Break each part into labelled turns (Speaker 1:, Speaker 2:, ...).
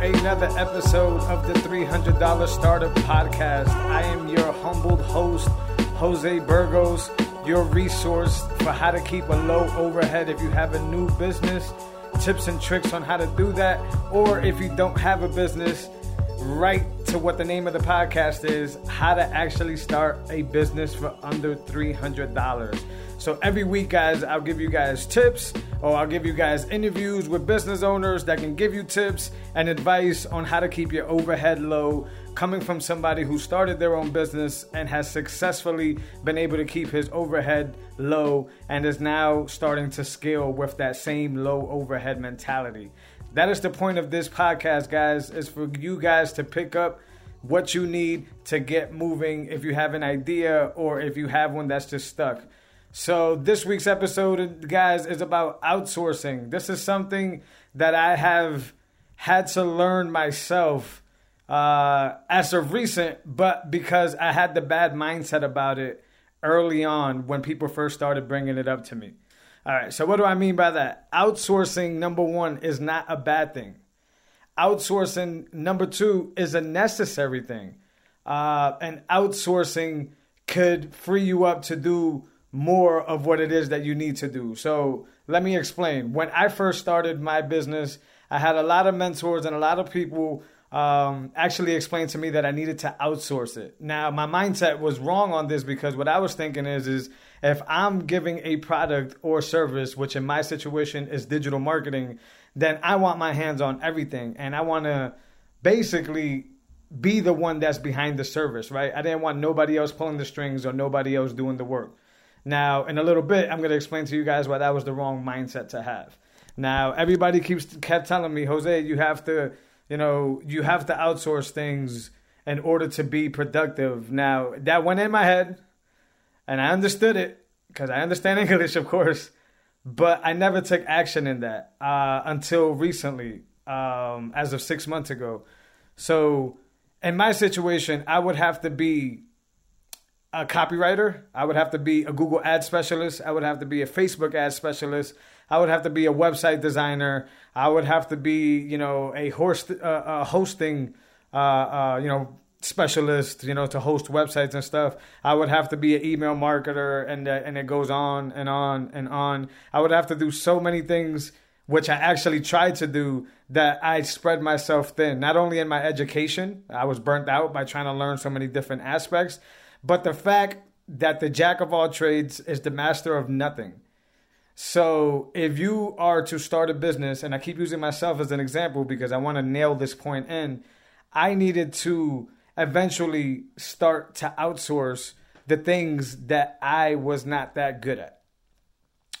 Speaker 1: Another episode of the $300 Startup Podcast. I am your humbled host, Jose Burgos, your resource for how to keep a low overhead if you have a new business, tips and tricks on how to do that, or if you don't have a business, right to what the name of the podcast is how to actually start a business for under $300. So every week, guys, I'll give you guys tips or I'll give you guys interviews with business owners that can give you tips and advice on how to keep your overhead low coming from somebody who started their own business and has successfully been able to keep his overhead low and is now starting to scale with that same low overhead mentality. That is the point of this podcast, guys, is for you guys to pick up what you need to get moving if you have an idea or if you have one that's just stuck. So, this week's episode, guys, is about outsourcing. This is something that I have had to learn myself uh, as of recent, but because I had the bad mindset about it early on when people first started bringing it up to me. All right, so what do I mean by that? Outsourcing, number one, is not a bad thing. Outsourcing, number two, is a necessary thing. Uh, and outsourcing could free you up to do more of what it is that you need to do. So let me explain. When I first started my business, I had a lot of mentors and a lot of people um, actually explained to me that I needed to outsource it. Now, my mindset was wrong on this because what I was thinking is, is if I'm giving a product or service, which in my situation is digital marketing, then I want my hands on everything and I want to basically be the one that's behind the service, right? I didn't want nobody else pulling the strings or nobody else doing the work. Now, in a little bit, I'm going to explain to you guys why that was the wrong mindset to have. Now, everybody keeps kept telling me, Jose, you have to, you know, you have to outsource things in order to be productive. Now, that went in my head, and I understood it because I understand English, of course, but I never took action in that uh, until recently, um, as of six months ago. So, in my situation, I would have to be a copywriter. I would have to be a Google ad specialist. I would have to be a Facebook ad specialist. I would have to be a website designer. I would have to be, you know, a host, uh, a hosting, uh, uh, you know, specialist, you know, to host websites and stuff. I would have to be an email marketer, and uh, and it goes on and on and on. I would have to do so many things, which I actually tried to do, that I spread myself thin. Not only in my education, I was burnt out by trying to learn so many different aspects, but the fact that the jack of all trades is the master of nothing. So if you are to start a business, and I keep using myself as an example because I want to nail this point in, I needed to eventually start to outsource the things that I was not that good at.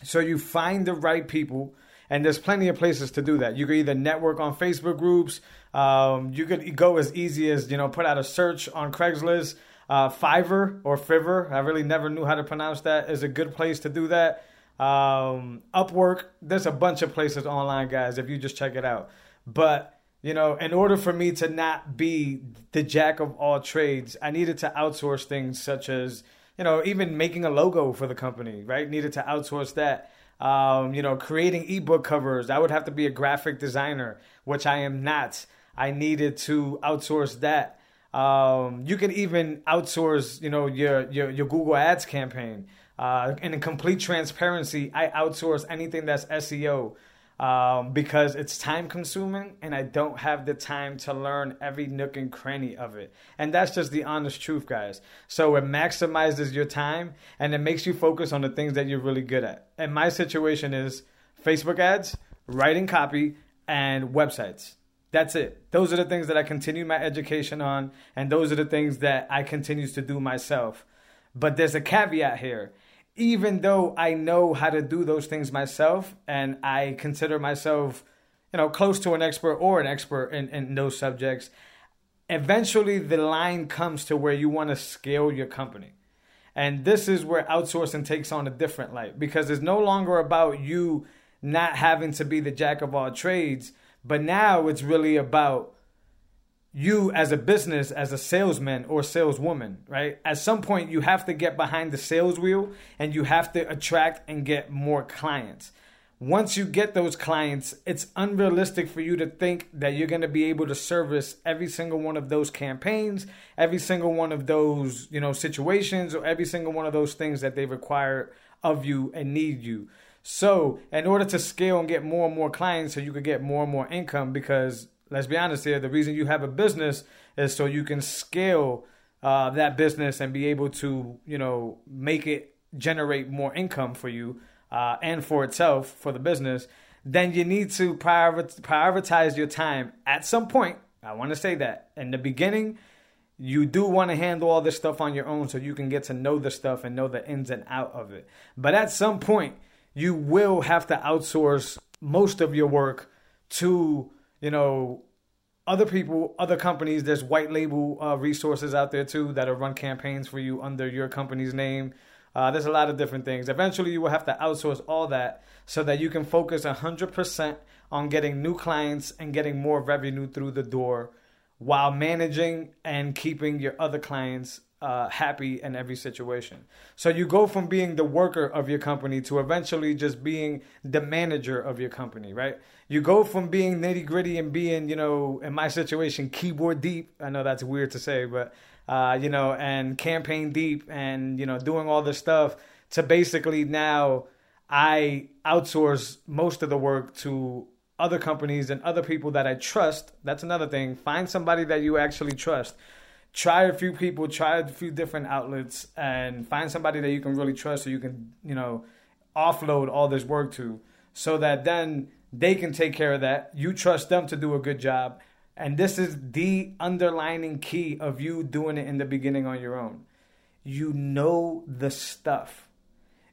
Speaker 1: So you find the right people, and there's plenty of places to do that. You can either network on Facebook groups. Um, you could go as easy as you know, put out a search on Craigslist. Uh, Fiverr or Fiverr, I really never knew how to pronounce that, is a good place to do that. Um, Upwork, there's a bunch of places online, guys, if you just check it out. But, you know, in order for me to not be the jack of all trades, I needed to outsource things such as, you know, even making a logo for the company, right? Needed to outsource that. Um, you know, creating ebook covers. I would have to be a graphic designer, which I am not. I needed to outsource that. Um, you can even outsource, you know, your your, your Google Ads campaign. Uh, and in complete transparency, I outsource anything that's SEO um, because it's time consuming and I don't have the time to learn every nook and cranny of it. And that's just the honest truth, guys. So it maximizes your time and it makes you focus on the things that you're really good at. And my situation is Facebook ads, writing copy, and websites. That's it. Those are the things that I continue my education on, and those are the things that I continue to do myself. But there's a caveat here. Even though I know how to do those things myself, and I consider myself, you know, close to an expert or an expert in, in those subjects, eventually the line comes to where you want to scale your company. And this is where outsourcing takes on a different light because it's no longer about you not having to be the jack of all trades but now it's really about you as a business, as a salesman or saleswoman, right? At some point, you have to get behind the sales wheel and you have to attract and get more clients. once you get those clients, it's unrealistic for you to think that you're going to be able to service every single one of those campaigns, every single one of those, you know, situations or every single one of those things that they require of you and need you. So, in order to scale and get more and more clients so you can get more and more income because let's be honest here, the reason you have a business is so you can scale uh, that business and be able to, you know, make it generate more income for you uh, and for itself, for the business, then you need to prioritize your time at some point. I want to say that in the beginning, you do want to handle all this stuff on your own so you can get to know the stuff and know the ins and out of it. But at some point, you will have to outsource most of your work to, you know, other people, other companies. There's white label uh, resources out there too that'll run campaigns for you under your company's name. Uh, there's a lot of different things. Eventually, you will have to outsource all that so that you can focus 100% on getting new clients and getting more revenue through the door while managing and keeping your other clients uh, happy in every situation. So you go from being the worker of your company to eventually just being the manager of your company, right? You go from being nitty gritty and being, you know, in my situation, keyboard deep. I know that's weird to say, but uh, you know, and campaign deep and, you know, doing all this stuff to basically now I outsource most of the work to other companies and other people that I trust. That's another thing. Find somebody that you actually trust. Try a few people, try a few different outlets, and find somebody that you can really trust so you can, you know, offload all this work to so that then they can take care of that. You trust them to do a good job. And this is the underlining key of you doing it in the beginning on your own. You know the stuff.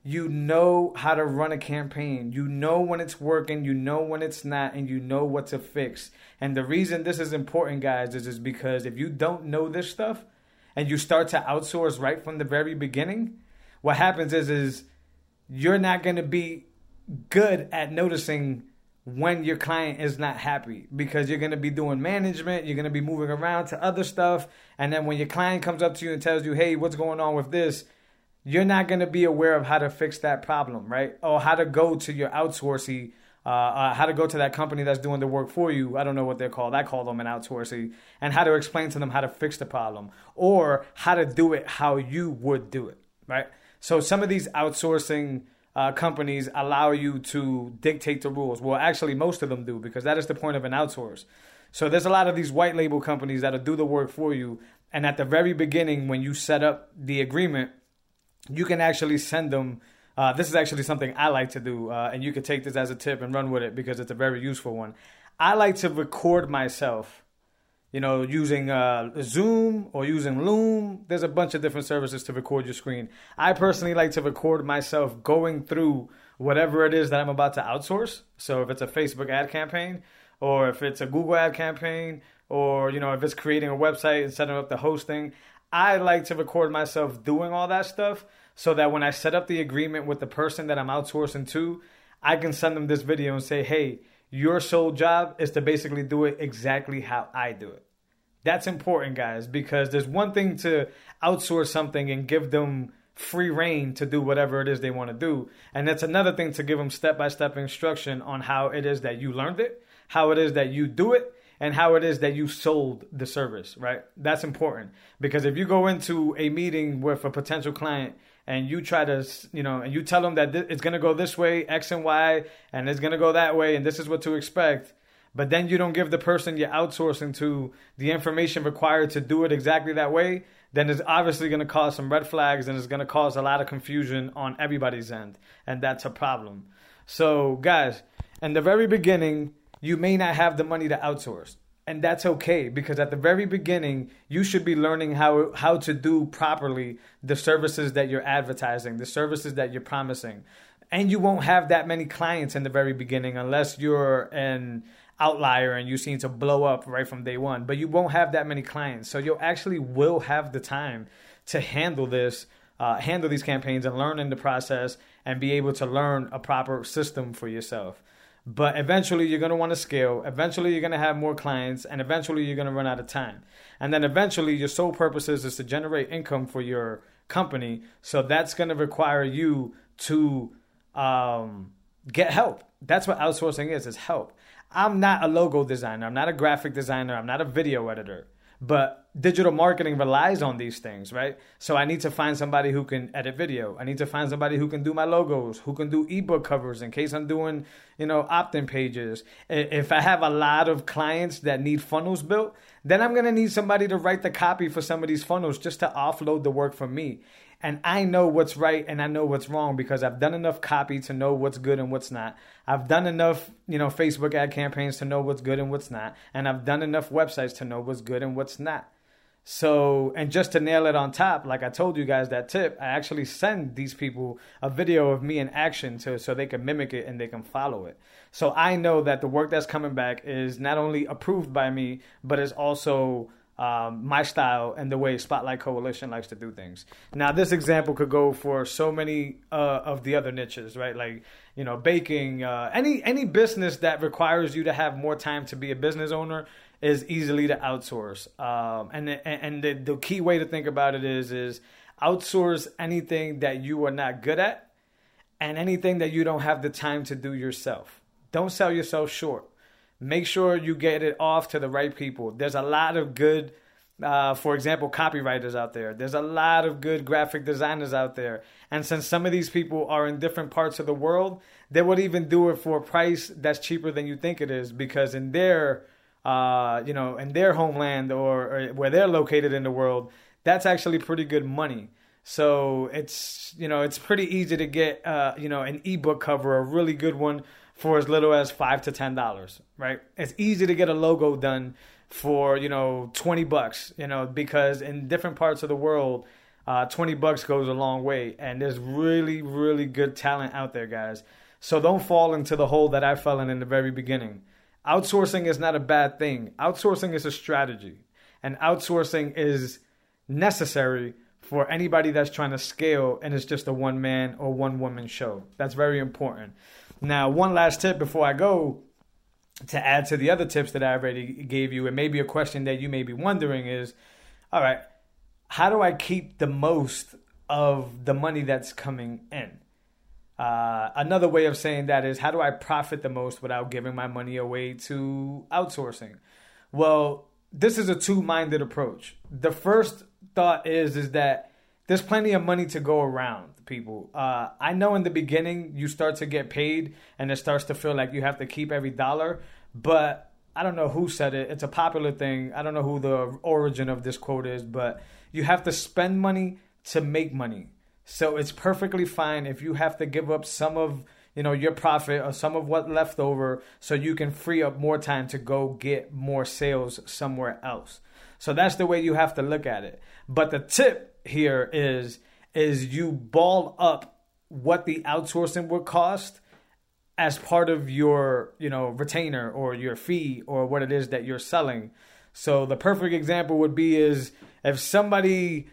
Speaker 1: You know how to run a campaign. You know when it's working, you know when it's not, and you know what to fix. And the reason this is important, guys, is, is because if you don't know this stuff and you start to outsource right from the very beginning, what happens is is you're not going to be good at noticing when your client is not happy because you're going to be doing management, you're going to be moving around to other stuff. And then when your client comes up to you and tells you, hey, what's going on with this? You're not going to be aware of how to fix that problem, right? Or how to go to your outsourcing, uh, uh, how to go to that company that's doing the work for you. I don't know what they're called. I call them an outsourcing. And how to explain to them how to fix the problem or how to do it how you would do it, right? So some of these outsourcing uh, companies allow you to dictate the rules. Well, actually, most of them do because that is the point of an outsource. So there's a lot of these white label companies that'll do the work for you. And at the very beginning, when you set up the agreement, you can actually send them. Uh, this is actually something I like to do, uh, and you can take this as a tip and run with it because it's a very useful one. I like to record myself you know, using uh, Zoom or using Loom. There's a bunch of different services to record your screen. I personally like to record myself going through whatever it is that I'm about to outsource. So if it's a Facebook ad campaign, or if it's a Google ad campaign, or you know, if it's creating a website and setting up the hosting, I like to record myself doing all that stuff so that when I set up the agreement with the person that I'm outsourcing to, I can send them this video and say, "Hey, your sole job is to basically do it exactly how I do it." That's important, guys, because there's one thing to outsource something and give them free reign to do whatever it is they want to do. And that's another thing to give them step by step instruction on how it is that you learned it, how it is that you do it, and how it is that you sold the service, right? That's important because if you go into a meeting with a potential client and you try to, you know, and you tell them that it's going to go this way, X and Y, and it's going to go that way, and this is what to expect but then you don't give the person you're outsourcing to the information required to do it exactly that way, then it's obviously going to cause some red flags and it's going to cause a lot of confusion on everybody's end. And that's a problem. So, guys, in the very beginning, you may not have the money to outsource. And that's okay because at the very beginning, you should be learning how, how to do properly the services that you're advertising, the services that you're promising. And you won't have that many clients in the very beginning unless you're an outlier and you seem to blow up right from day one. But you won't have that many clients, so you actually will have the time to handle this, uh, handle these campaigns, and learn in the process, and be able to learn a proper system for yourself. But eventually, you're going to want to scale. Eventually, you're going to have more clients, and eventually, you're going to run out of time. And then eventually, your sole purpose is, is to generate income for your company. So that's going to require you to um, get help. That's what outsourcing is, is help. I'm not a logo designer. I'm not a graphic designer. I'm not a video editor. But digital marketing relies on these things, right? So I need to find somebody who can edit video. I need to find somebody who can do my logos, who can do ebook covers in case I'm doing, you know, opt-in pages. If I have a lot of clients that need funnels built, then I'm going to need somebody to write the copy for some of these funnels just to offload the work from me and I know what's right and I know what's wrong because I've done enough copy to know what's good and what's not. I've done enough, you know, Facebook ad campaigns to know what's good and what's not, and I've done enough websites to know what's good and what's not. So, and just to nail it on top, like I told you guys that tip, I actually send these people a video of me in action to so they can mimic it and they can follow it. So I know that the work that's coming back is not only approved by me, but is also um, my style and the way Spotlight Coalition likes to do things. Now, this example could go for so many uh, of the other niches, right? Like you know, baking, uh, any any business that requires you to have more time to be a business owner is easily to outsource. Um, and and the, the key way to think about it is is outsource anything that you are not good at and anything that you don't have the time to do yourself. Don't sell yourself short make sure you get it off to the right people. There's a lot of good, uh, for example, copywriters out there. There's a lot of good graphic designers out there. And since some of these people are in different parts of the world, they would even do it for a price that's cheaper than you think it is because in their, uh, you know, in their homeland or, or where they're located in the world, that's actually pretty good money. So it's you know it's pretty easy to get uh, you know an ebook cover, a really good one for as little as five to ten dollars, right? It's easy to get a logo done for you know twenty bucks, you know, because in different parts of the world, uh, twenty bucks goes a long way, and there's really really good talent out there, guys. So don't fall into the hole that I fell in in the very beginning. Outsourcing is not a bad thing. Outsourcing is a strategy, and outsourcing is necessary for anybody that's trying to scale and it's just a one man or one woman show. That's very important. Now, one last tip before I go to add to the other tips that I already gave you, and maybe a question that you may be wondering is all right, how do I keep the most of the money that's coming in? Uh, another way of saying that is how do I profit the most without giving my money away to outsourcing? Well, this is a two-minded approach. The first thought is is that there's plenty of money to go around people. Uh, I know in the beginning you start to get paid and it starts to feel like you have to keep every dollar, but I don't know who said it. It's a popular thing. I don't know who the origin of this quote is, but you have to spend money to make money. So it's perfectly fine if you have to give up some of you know your profit or some of what left over so you can free up more time to go get more sales somewhere else. So that's the way you have to look at it. But the tip here is is you ball up what the outsourcing would cost as part of your you know retainer or your fee or what it is that you're selling. So the perfect example would be is if somebody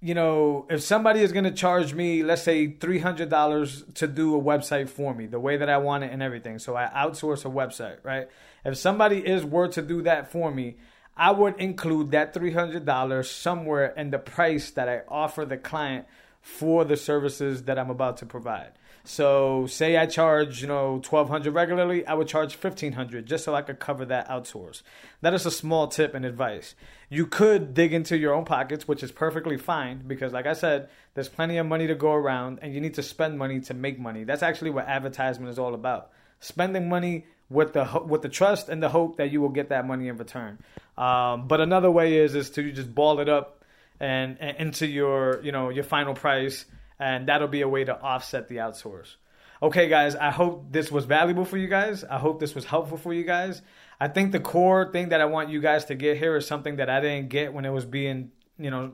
Speaker 1: you know if somebody is going to charge me let's say $300 to do a website for me the way that i want it and everything. So i outsource a website right? If somebody is were to do that for me I would include that $300 somewhere in the price that I offer the client for the services that I'm about to provide. So, say I charge, you know, 1200 regularly, I would charge 1500 just so I could cover that outsource. That is a small tip and advice. You could dig into your own pockets, which is perfectly fine because like I said, there's plenty of money to go around and you need to spend money to make money. That's actually what advertisement is all about. Spending money with the with the trust and the hope that you will get that money in return. Um, but another way is is to just ball it up and, and into your you know your final price, and that'll be a way to offset the outsource. Okay, guys, I hope this was valuable for you guys. I hope this was helpful for you guys. I think the core thing that I want you guys to get here is something that I didn't get when it was being you know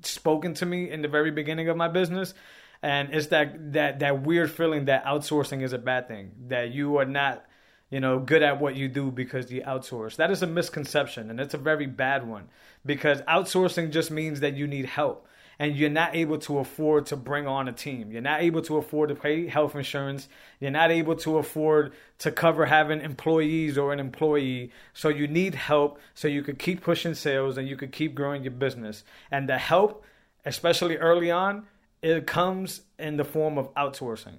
Speaker 1: spoken to me in the very beginning of my business and it's that that that weird feeling that outsourcing is a bad thing that you are not you know, good at what you do because you outsource. That is a misconception, and it's a very bad one because outsourcing just means that you need help and you're not able to afford to bring on a team. You're not able to afford to pay health insurance. You're not able to afford to cover having employees or an employee. So you need help so you could keep pushing sales and you could keep growing your business. And the help, especially early on, it comes in the form of outsourcing.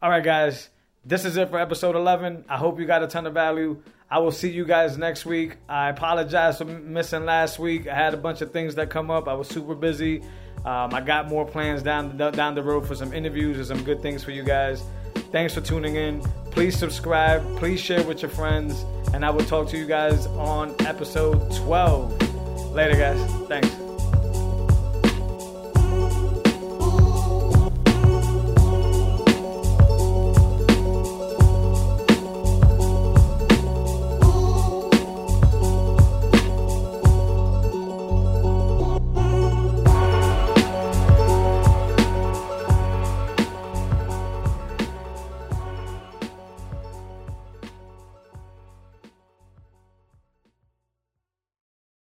Speaker 1: All right, guys. This is it for episode 11. I hope you got a ton of value. I will see you guys next week. I apologize for missing last week. I had a bunch of things that come up. I was super busy. Um, I got more plans down down the road for some interviews and some good things for you guys. Thanks for tuning in. Please subscribe. Please share with your friends. And I will talk to you guys on episode 12. Later, guys. Thanks.